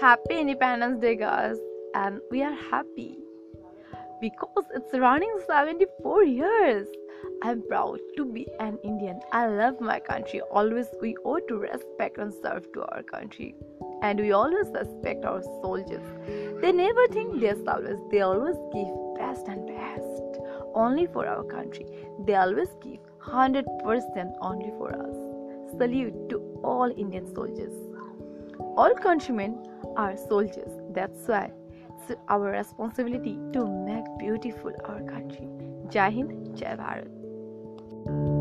Happy Independence Day, guys, and we are happy because it's running 74 years. I'm proud to be an Indian. I love my country. Always, we owe to respect and serve to our country, and we always respect our soldiers. They never think they're selfish. They always give best and best only for our country. They always give 100% only for us. Salute to all Indian soldiers. All countrymen are soldiers, that's why it's our responsibility to make beautiful our country. Jai Hind, Jai Bharat.